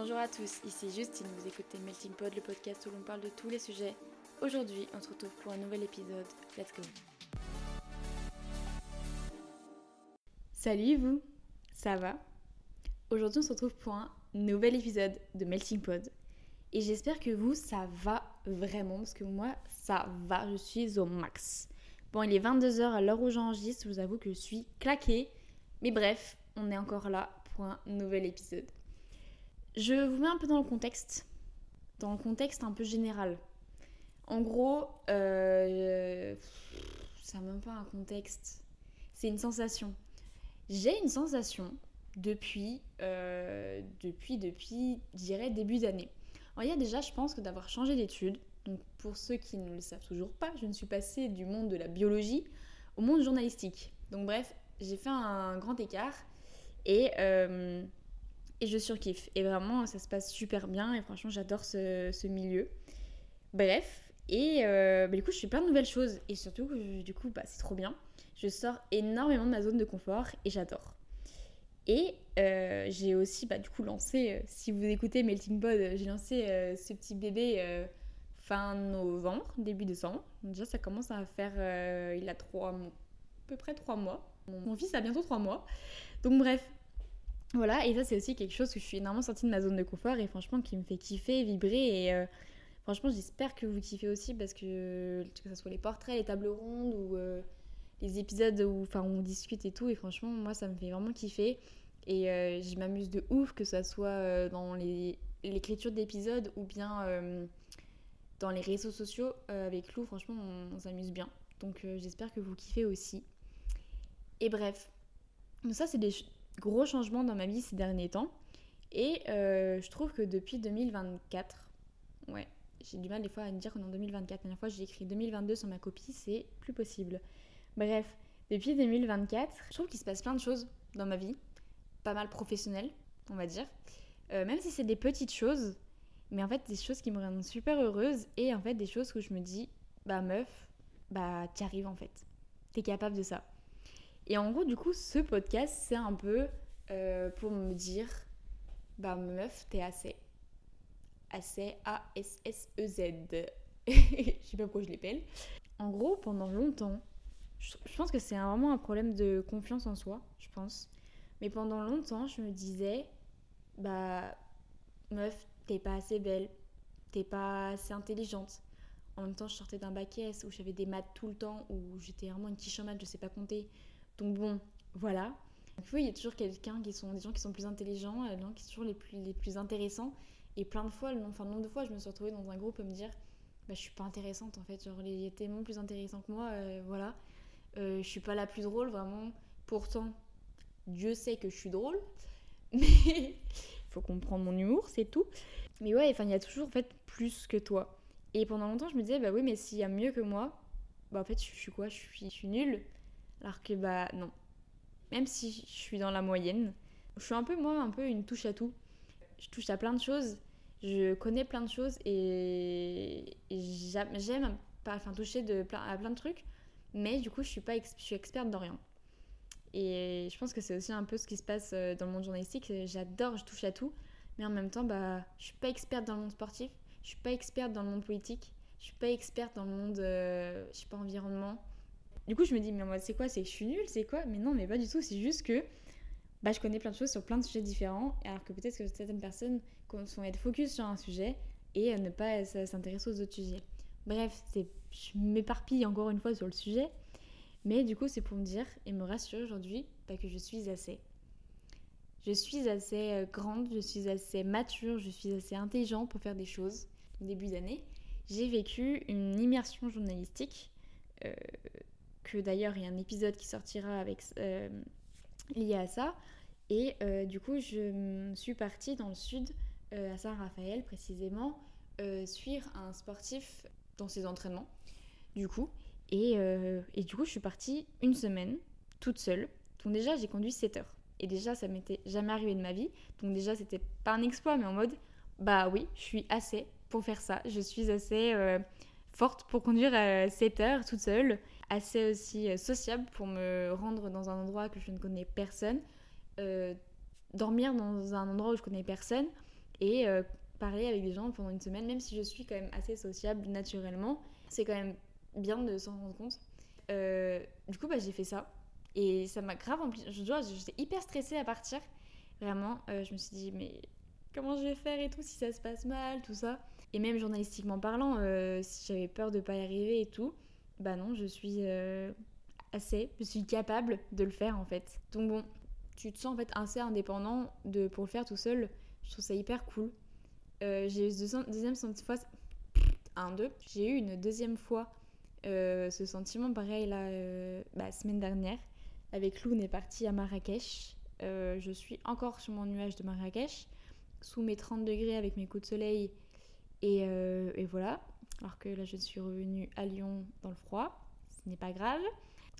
Bonjour à tous, ici Justine, vous écoutez Melting Pod, le podcast où l'on parle de tous les sujets. Aujourd'hui, on se retrouve pour un nouvel épisode. Let's go Salut vous, ça va? Aujourd'hui, on se retrouve pour un nouvel épisode de Melting Pod. Et j'espère que vous, ça va vraiment, parce que moi, ça va, je suis au max. Bon, il est 22h à l'heure où j'enregistre, je vous avoue que je suis claquée. Mais bref, on est encore là pour un nouvel épisode. Je vous mets un peu dans le contexte, dans le contexte un peu général. En gros, euh, ça même pas un contexte, c'est une sensation. J'ai une sensation depuis, euh, depuis, depuis, je dirais début d'année. Alors, il y a déjà, je pense que d'avoir changé d'études. Donc, pour ceux qui ne le savent toujours pas, je ne suis passée du monde de la biologie au monde journalistique. Donc, bref, j'ai fait un grand écart et euh, et je surkiffe. Et vraiment, ça se passe super bien et franchement, j'adore ce, milieu. Bref, et euh, bah, du coup, je fais plein de nouvelles choses et surtout, du coup, bah, c'est trop bien. Je sors énormément de ma zone de confort et j'adore. Et euh, j'ai aussi, bah, du coup, lancé, euh, si vous écoutez Melting Pod, j'ai lancé ce petit bébé fin novembre, début décembre. déjà, ça commence à faire, il a trois, à peu près trois mois. mon fils a bientôt trois mois. Donc bref, voilà, et ça c'est aussi quelque chose que je suis énormément sortie de ma zone de confort et franchement qui me fait kiffer, vibrer et euh, franchement j'espère que vous kiffez aussi parce que que ce soit les portraits, les tables rondes ou euh, les épisodes où, on discute et tout. Et franchement moi ça me fait vraiment kiffer. Et euh, je m'amuse de ouf que ça soit dans l'écriture d'épisodes ou bien dans les réseaux sociaux avec Lou franchement on, s'amuse bien. Donc j'espère que vous kiffez aussi. Et bref. Ça c'est des gros changements dans ma vie ces derniers temps. Et euh, je trouve que depuis 2024, ouais, j'ai du mal des fois à me dire qu'on est en 2024. La dernière fois, j'ai écrit 2022 sur ma copie, c'est plus possible. Bref, depuis 2024, je trouve qu'il se passe plein de choses dans ma vie, pas mal professionnelles, on va dire. Euh, même si c'est des petites choses, mais en fait des choses qui me rendent super heureuse et en fait des choses où je me dis, bah meuf, bah t'y arrives en fait. T'es capable de ça. Et en gros, du coup, ce podcast, c'est un peu euh, pour me dire, bah meuf, t'es assez. Assez, A-S-S-E-Z. je sais pas pourquoi je l'appelle. En gros, pendant longtemps, je, pense que c'est vraiment un problème de confiance en soi, je pense. Mais pendant longtemps, je me disais, bah meuf, t'es pas assez belle, t'es pas assez intelligente. En même temps, je sortais d'un bac S où j'avais des maths tout le temps, où j'étais vraiment une quiche en maths, je sais pas compter. Donc bon, voilà. il y a toujours quelqu'un qui sont des gens qui sont plus intelligents, des gens qui sont toujours les plus, les plus intéressants. Et plein de fois, enfin nombre de fois, je me suis retrouvée dans un groupe à me dire, bah je suis pas intéressante en fait, genre il est tellement plus intéressant que moi, euh, voilà. Euh, je suis pas la plus drôle vraiment. Pourtant, Dieu sait que je suis drôle, mais faut comprendre mon humour, c'est tout. Mais ouais, enfin il y a toujours en fait plus que toi. Et pendant longtemps, je me disais bah oui, mais s'il y a mieux que moi, bah en fait je suis quoi? Je suis nulle. Alors que bah non. Même si je suis dans la moyenne, je suis un peu moi un peu une touche à tout. Je touche à plein de choses, je connais plein de choses et, j'aime pas toucher de à plein de trucs, mais du coup je suis pas je suis experte dans rien. Et je pense que c'est aussi un peu ce qui se passe euh, dans le monde journalistique. J'adore, je touche à tout, mais en même temps, bah, je suis pas experte dans le monde sportif, je suis pas experte dans le monde politique, je suis pas experte dans le monde, euh, je sais pas, environnement. Du coup, je me dis, mais c'est quoi C'est que je suis nulle C'est quoi? Mais non, mais pas du tout. C'est juste que bah, je connais plein de choses sur plein de sujets différents, alors que peut-être que certaines personnes vont être focus sur un sujet et ne pas s'intéresser aux autres sujets. Bref, je m'éparpille encore une fois sur le sujet, mais du coup, c'est pour me dire et me rassurer aujourd'hui bah, que je suis assez. Je suis assez euh, grande, je suis assez mature, je suis assez intelligente pour faire des choses. Au début d'année, j'ai vécu une immersion journalistique euh, que d'ailleurs il y a un épisode qui sortira avec, euh, lié à ça. Et euh, du coup, je suis partie dans le sud, euh, à Saint-Raphaël précisément, suivre un sportif dans ses entraînements, du coup. Et, et, du coup, je suis partie une semaine, toute seule. Donc déjà, j'ai conduit 7 heures. Et déjà, ça m'était jamais arrivé de ma vie. Donc déjà, c'était pas un exploit, mais en mode, bah oui, je suis assez pour faire ça. Je suis assez forte pour conduire 7 heures toute seule assez aussi euh, sociable pour me rendre dans un endroit que je ne connais personne, euh, dormir dans un endroit où je connais personne et parler avec des gens pendant une semaine, même si je suis quand même assez sociable naturellement. C'est quand même bien de s'en rendre compte. du coup, bah, j'ai fait ça. Et ça m'a grave rempli. Je dois, j'étais hyper stressée à partir. Vraiment, je me suis dit, mais comment je vais faire et tout si ça se passe mal, tout ça. Et même journalistiquement parlant, j'avais peur de pas y arriver et tout, bah non, je suis assez, je suis capable de le faire en fait. Donc bon, tu te sens en fait assez indépendant de, pour le faire tout seul. Je trouve ça hyper cool. Euh, j'ai eu une deuxième fois, un, deux, j'ai eu une deuxième fois euh, ce sentiment pareil la euh, bah, semaine dernière. Avec Lou, on est parti à Marrakech. je suis encore sur mon nuage de Marrakech, sous mes 30 degrés avec mes coups de soleil. Et, et voilà. Alors que là, je suis revenue à Lyon dans le froid. Ce n'est pas grave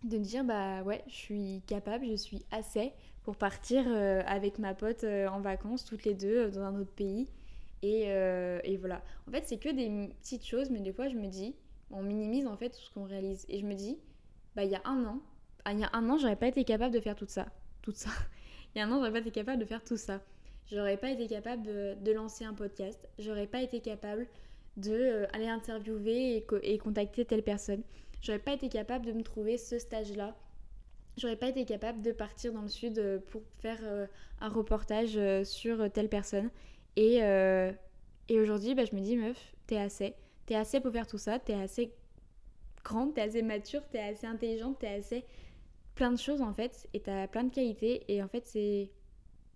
de dire bah ouais je suis capable je suis assez pour partir euh, avec ma pote euh, en vacances toutes les deux euh, dans un autre pays. Et, voilà. En fait c'est que des petites choses mais des fois je me dis on minimise en fait tout ce qu'on réalise. Et je me dis bah il y a un an ah, il y a un an j'aurais pas été capable de faire tout ça. Tout ça. Il y a un an j'aurais pas été capable de faire tout ça. J'aurais pas été capable de, lancer un podcast. J'aurais pas été capable de aller interviewer et, et contacter telle personne j'aurais pas été capable de me trouver ce stage-là. J'aurais pas été capable de partir dans le sud euh, pour faire euh, un reportage euh, sur telle personne. Et, et aujourd'hui, bah, je me dis, meuf, t'es assez. T'es assez pour faire tout ça. T'es assez grande, t'es assez mature, t'es assez intelligente, t'es assez plein de choses en fait. Et t'as plein de qualités. Et en fait, c'est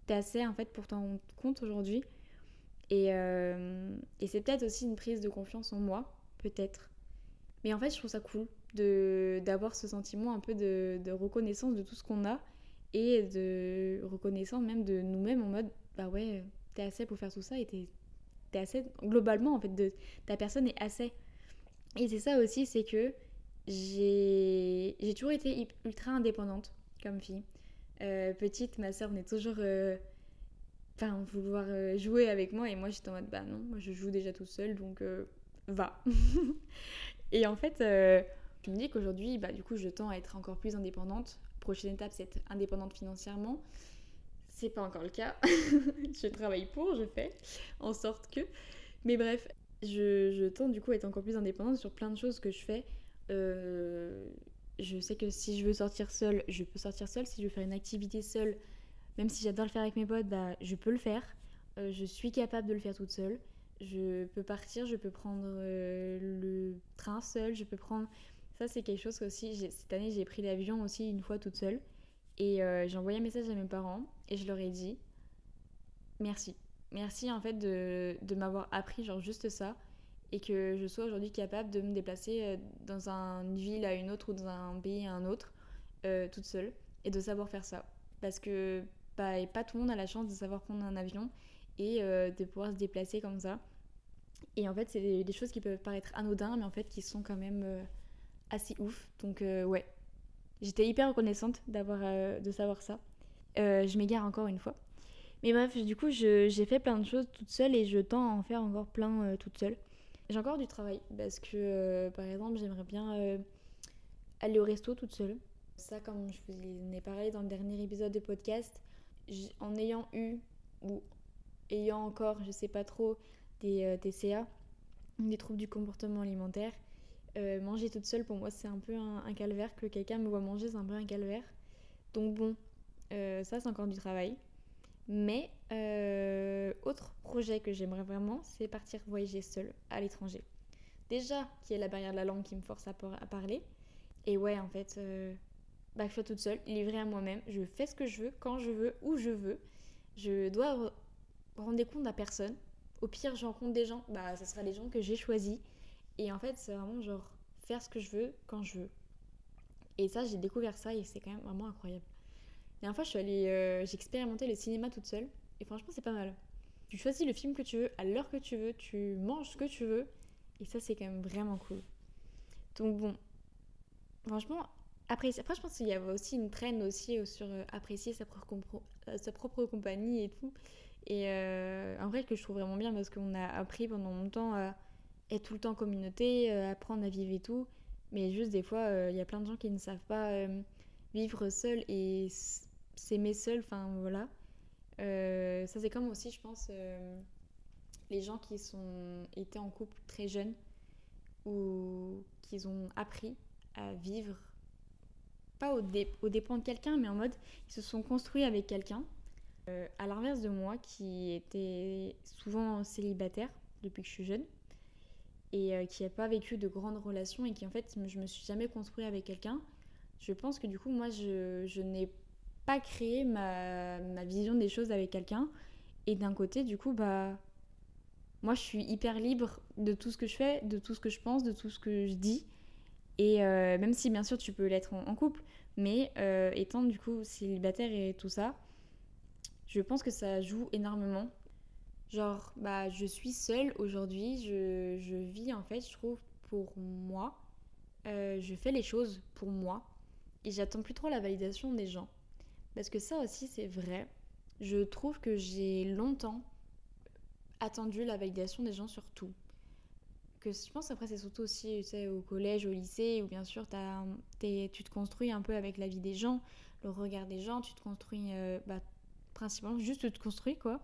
t'es assez en fait pour t'en rendre compte aujourd'hui. Et, et c'est peut-être aussi une prise de confiance en moi, peut-être. Mais en fait, je trouve ça cool d'avoir ce sentiment un peu de, de, reconnaissance de tout ce qu'on a et de reconnaissance même de nous-mêmes en mode bah ouais, t'es assez pour faire tout ça et t'es es assez. Globalement, en fait, de, ta personne est assez. Et c'est ça aussi, c'est que j'ai toujours été ultra indépendante comme fille. Euh, petite, ma soeur venait toujours. Euh, enfin, vouloir euh, jouer avec moi et moi j'étais en mode bah non, moi je joue déjà tout seule donc va. Et en fait, euh, je me dis qu'aujourd'hui, bah, du coup, je tends à être encore plus indépendante. Prochaine étape, c'est être indépendante financièrement. C'est pas encore le cas. je travaille pour, je fais en sorte que. Mais bref, je, je, tends du coup à être encore plus indépendante sur plein de choses que je fais. Euh, je sais que si je veux sortir seule, je peux sortir seule. Si je veux faire une activité seule, même si j'adore le faire avec mes potes, bah, je peux le faire. Euh, je suis capable de le faire toute seule je peux partir, je peux prendre euh, le train seul, je peux prendre... Ça, c'est quelque chose aussi, cette année, j'ai pris l'avion aussi une fois toute seule. Et euh, j'ai envoyé un message à mes parents et je leur ai dit merci. Merci en fait de, de m'avoir appris genre juste ça et que je sois aujourd'hui capable de me déplacer dans une ville à une autre ou dans un pays à un autre toute seule et de savoir faire ça. Parce que bah, pas tout le monde a la chance de savoir prendre un avion et de pouvoir se déplacer comme ça. Et en fait, c'est des, choses qui peuvent paraître anodins, mais en fait, qui sont quand même euh, assez ouf. Donc, euh, ouais. J'étais hyper reconnaissante d'avoir, euh, de savoir ça. je m'égare encore une fois. Mais bref, du coup, j'ai fait plein de choses toute seule et je tends à en faire encore plein toute seule. J'ai encore du travail parce que, par exemple, j'aimerais bien aller au resto toute seule. Ça, comme je vous en ai parlé dans le dernier épisode de podcast, en ayant eu ou ayant encore, je sais pas trop, des TCA, euh, des troubles du comportement alimentaire. Euh, manger toute seule, pour moi, c'est un peu un, calvaire. Que quelqu'un me voit manger, c'est un peu un calvaire. Donc bon, euh, ça, c'est encore du travail. Mais autre projet que j'aimerais vraiment, c'est partir voyager seule à l'étranger. Déjà, qui est la barrière de la langue qui me force à, parler. Et ouais, en fait, bah, je suis toute seule, livrée à moi-même. Je fais ce que je veux, quand je veux, où je veux. Je dois rendre des comptes à personne. Au pire, je rencontre des gens, bah, ça sera des gens que j'ai choisis. Et en fait, c'est vraiment genre faire ce que je veux quand je veux. Et ça, j'ai découvert ça et c'est quand même vraiment incroyable. La dernière fois, je suis allée, euh, j'ai expérimenté le cinéma toute seule et franchement, c'est pas mal. Tu choisis le film que tu veux, à l'heure que tu veux, tu manges ce que tu veux et ça, c'est quand même vraiment cool. Donc bon, franchement, après, après je pense qu'il y a aussi une traîne aussi sur euh, apprécier sa propre, euh, sa propre compagnie et tout. Et euh, en vrai, que je trouve vraiment bien parce qu'on a appris pendant longtemps à être tout le temps en communauté, euh, apprendre à vivre et tout. Mais juste des fois, euh, il y a plein de gens qui ne savent pas vivre seul et s'aimer seul. Enfin voilà. ça, c'est comme aussi, je pense, les gens qui sont été en couple très jeunes ou qui ont appris à vivre pas au, dépend de quelqu'un, mais en mode ils se sont construits avec quelqu'un. Euh, à l'inverse de moi qui était souvent célibataire depuis que je suis jeune et euh, qui n'a pas vécu de grandes relations et qui en fait je me suis jamais construit avec quelqu'un, je pense que du coup moi je, je n'ai pas créé ma, ma, vision des choses avec quelqu'un et d'un côté du coup bah moi je suis hyper libre de tout ce que je fais, de tout ce que je pense, de tout ce que je dis et euh, même si bien sûr tu peux l'être en, couple, mais euh, étant du coup célibataire et tout ça, je pense que ça joue énormément. Genre, bah, je suis seule aujourd'hui, je, je, vis en fait, je trouve, pour moi. Euh, je fais les choses pour moi et j'attends plus trop la validation des gens. Parce que ça aussi, c'est vrai. Je trouve que j'ai longtemps attendu la validation des gens sur tout que je pense après c'est surtout aussi au collège, au lycée où bien sûr as, tu te construis un peu avec la vie des gens, le regard des gens, tu te construis euh, bah, principalement juste tu te construis quoi.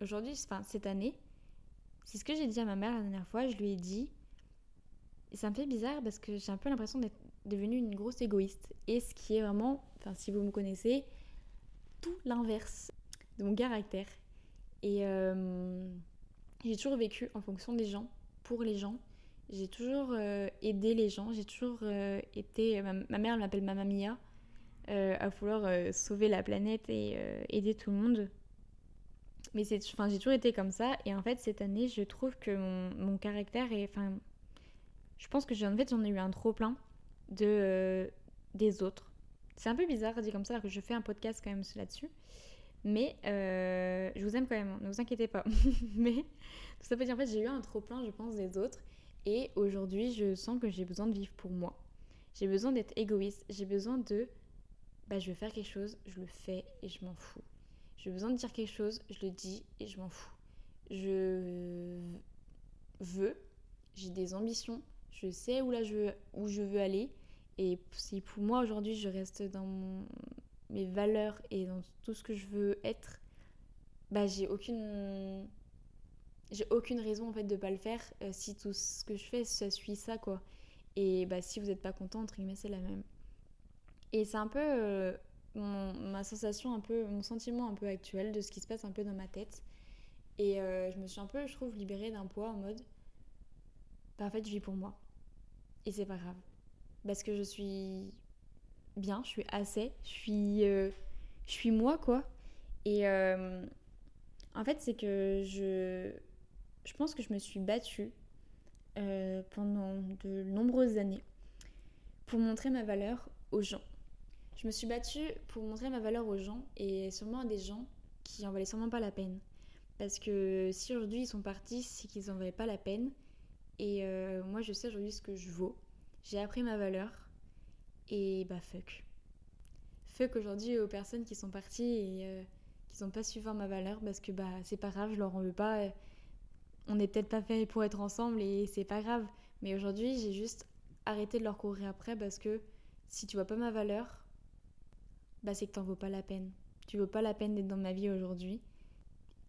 Aujourd'hui, enfin cette année, c'est ce que j'ai dit à ma mère la dernière fois, je lui ai dit et ça me fait bizarre parce que j'ai un peu l'impression d'être devenue une grosse égoïste et ce qui est vraiment, enfin si vous me connaissez, tout l'inverse de mon caractère. Et euh, j'ai toujours vécu en fonction des gens pour les gens. J'ai toujours euh, aidé les gens, j'ai toujours euh, été... Ma, mère m'appelle Mamma Mia, euh, à vouloir sauver la planète et aider tout le monde. Mais c'est, enfin, j'ai toujours été comme ça. Et en fait, cette année, je trouve que mon, caractère est... Enfin, je pense que en fait, j'en ai eu un trop plein de, des autres. C'est un peu bizarre dit comme ça, que je fais un podcast quand même là-dessus. Mais euh, je vous aime quand même, ne vous inquiétez pas. Mais tout ça peut dire, en fait, j'ai eu un trop plein, je pense, des autres. Et aujourd'hui, je sens que j'ai besoin de vivre pour moi. J'ai besoin d'être égoïste. J'ai besoin de. Bah, je veux faire quelque chose, je le fais et je m'en fous. J'ai besoin de dire quelque chose, je le dis et je m'en fous. Je veux, j'ai des ambitions, je sais où là je où je veux aller. Et si pour moi aujourd'hui je reste dans mon, mes valeurs et dans tout ce que je veux être, bah j'ai aucune j'ai aucune raison en fait de pas le faire euh, si tout ce que je fais ça suit ça quoi. Et bah si vous n'êtes pas content entre guillemets c'est la même. Et c'est un peu euh, ma sensation un peu mon sentiment un peu actuel de ce qui se passe un peu dans ma tête. Et euh, je me suis un peu je trouve libérée d'un poids en mode bah en fait je vis pour moi. Et c'est pas grave. Parce que je suis bien, je suis assez, je suis, euh, je suis moi quoi. Et euh, en fait, c'est que je, je pense que je me suis battue euh, pendant de nombreuses années pour montrer ma valeur aux gens. Je me suis battue pour montrer ma valeur aux gens et sûrement à des gens qui en valaient sûrement pas la peine. Parce que si aujourd'hui ils sont partis, c'est qu'ils en valaient pas la peine. Et moi, je sais aujourd'hui ce que je vaux. J'ai appris ma valeur et bah fuck. Fuck aujourd'hui aux personnes qui sont parties et euh, qui n'ont pas su voir ma valeur parce que bah c'est pas grave, je leur en veux pas. On n'est peut-être pas fait pour être ensemble et c'est pas grave. Mais aujourd'hui, j'ai juste arrêté de leur courir après parce que si tu vois pas ma valeur, bah c'est que t'en vaut pas la peine. Tu veux pas la peine d'être dans ma vie aujourd'hui.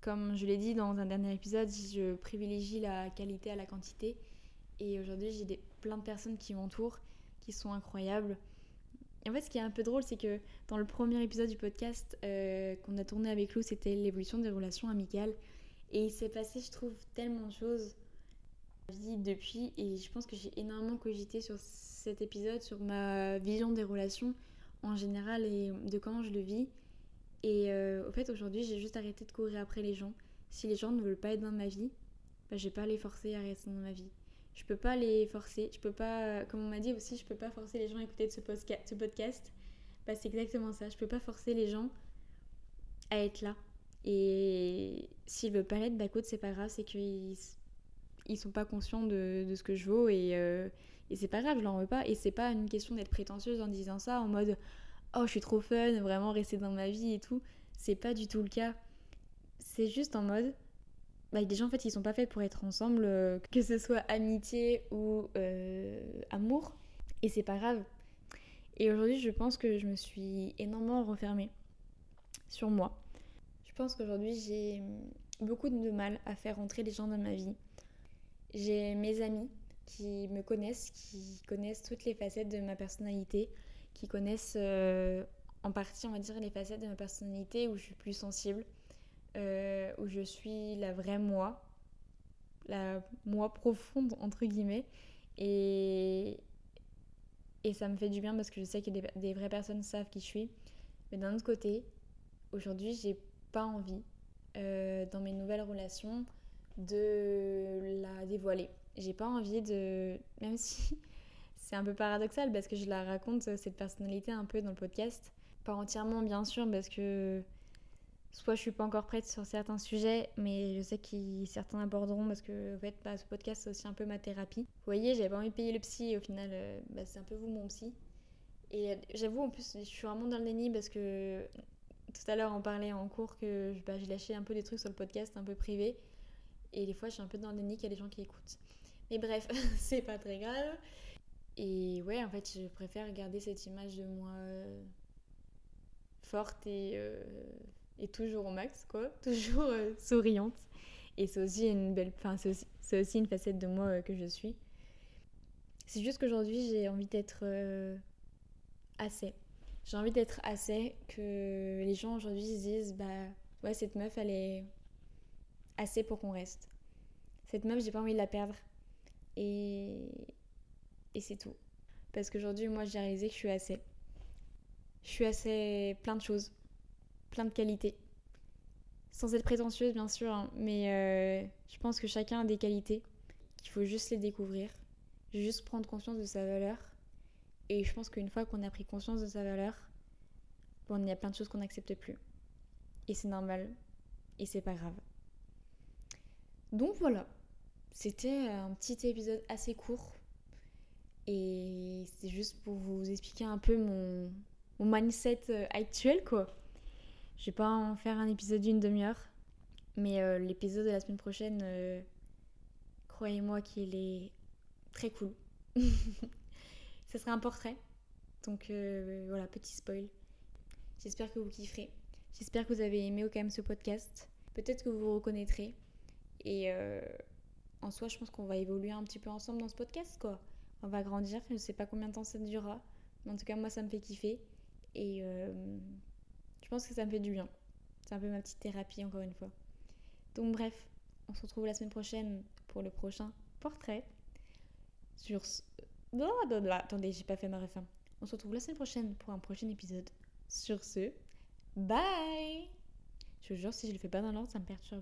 Comme je l'ai dit dans un dernier épisode, je privilégie la qualité à la quantité. Et aujourd'hui, j'ai plein de personnes qui m'entourent, qui sont incroyables, en fait, ce qui est un peu drôle, c'est que dans le premier épisode du podcast euh, qu'on a tourné avec Lou, c'était l'évolution des relations amicales. Et il s'est passé, je trouve, tellement de choses vie depuis. Et je pense que j'ai énormément cogité sur cet épisode, sur ma vision des relations en général et de comment je le vis. Et euh, au fait, aujourd'hui, j'ai juste arrêté de courir après les gens. Si les gens ne veulent pas être dans ma vie, bah, je vais pas les forcer à rester dans ma vie je peux pas les forcer. Je peux pas, comme on m'a dit aussi, je peux pas forcer les gens à écouter ce, podcast. Bah, c'est exactement ça. Je peux pas forcer les gens à être là. Et s'ils veulent pas l'être, bah écoute, c'est pas grave, c'est qu'ils ils sont pas conscients de, de, ce que je vaux et, euh, et c'est pas grave, je leur veux pas. Et c'est pas une question d'être prétentieuse en disant ça en mode oh, je suis trop fun, vraiment rester dans ma vie et tout. C'est pas du tout le cas. C'est juste en mode bah, des gens en fait ils sont pas faits pour être ensemble, euh, que ce soit amitié ou euh, amour, et c'est pas grave. Et aujourd'hui, je pense que je me suis énormément refermée sur moi. Je pense qu'aujourd'hui, j'ai beaucoup de mal à faire rentrer les gens dans ma vie. J'ai mes amis qui me connaissent, qui connaissent toutes les facettes de ma personnalité, qui connaissent euh, en partie, on va dire, les facettes de ma personnalité où je suis plus sensible, euh, où je suis la vraie moi, la moi profonde, entre guillemets. Et, et ça me fait du bien parce que je sais que des, vraies personnes savent qui je suis. Mais d'un autre côté, aujourd'hui, j'ai pas envie, euh, dans mes nouvelles relations, de la dévoiler. J'ai pas envie de. Même si c'est un peu paradoxal parce que je la raconte, cette personnalité, un peu dans le podcast. Pas entièrement, bien sûr, parce que soit je suis pas encore prête sur certains sujets, mais je sais que certains aborderont parce que en fait, bah, ce podcast c'est aussi un peu ma thérapie. Vous voyez, j'avais pas envie de payer le psy et au final, euh, bah, c'est un peu vous mon psy. Et euh, j'avoue, en plus, je suis vraiment dans le déni parce que tout à l'heure, on parlait en cours que bah, j'ai lâché un peu des trucs sur le podcast un peu privé. Et des fois, je suis un peu dans le déni qu'il y a des gens qui écoutent. Mais bref, c'est pas très grave. Et ouais, en fait, je préfère garder cette image de moi euh, forte et, et, toujours au max, quoi. Toujours euh, souriante. Et c'est aussi une belle. Enfin, c'est aussi, une facette de moi que je suis. C'est juste qu'aujourd'hui, j'ai envie d'être assez. J'ai envie d'être assez que les gens aujourd'hui se disent bah ouais cette meuf elle est assez pour qu'on reste. Cette meuf j'ai pas envie de la perdre et et c'est tout. Parce qu'aujourd'hui moi j'ai réalisé que je suis assez. Je suis assez plein de choses, plein de qualités. Sans être prétentieuse bien sûr, hein, mais euh, je pense que chacun a des qualités qu'il faut juste les découvrir, juste prendre conscience de sa valeur et je pense qu'une fois qu'on a pris conscience de sa valeur, bon, il y a plein de choses qu'on n'accepte plus. Et c'est normal. Et c'est pas grave. Donc voilà. C'était un petit épisode assez court. Et c'est juste pour vous expliquer un peu mon, mindset euh, actuel, quoi. Je vais pas en faire un épisode d'une demi-heure. Mais euh, l'épisode de la semaine prochaine, euh, croyez-moi qu'il est très cool. Ce sera un portrait. Donc euh, voilà, petit spoil. J'espère que vous kifferez. J'espère que vous avez aimé quand même ce podcast. Peut-être que vous vous reconnaîtrez. Et en soi, je pense qu'on va évoluer un petit peu ensemble dans ce podcast, quoi. On va grandir. Je ne sais pas combien de temps ça durera. Mais en tout cas, moi, ça me fait kiffer. Et je pense que ça me fait du bien. C'est un peu ma petite thérapie, encore une fois. Donc bref, on se retrouve la semaine prochaine pour le prochain portrait. Sur ce... Non, non, attendez, j'ai pas fait ma réforme. On se retrouve la semaine prochaine pour un prochain épisode. Sur ce, bye Je vous jure, si je le fais pas dans l'ordre, ça me perturbe.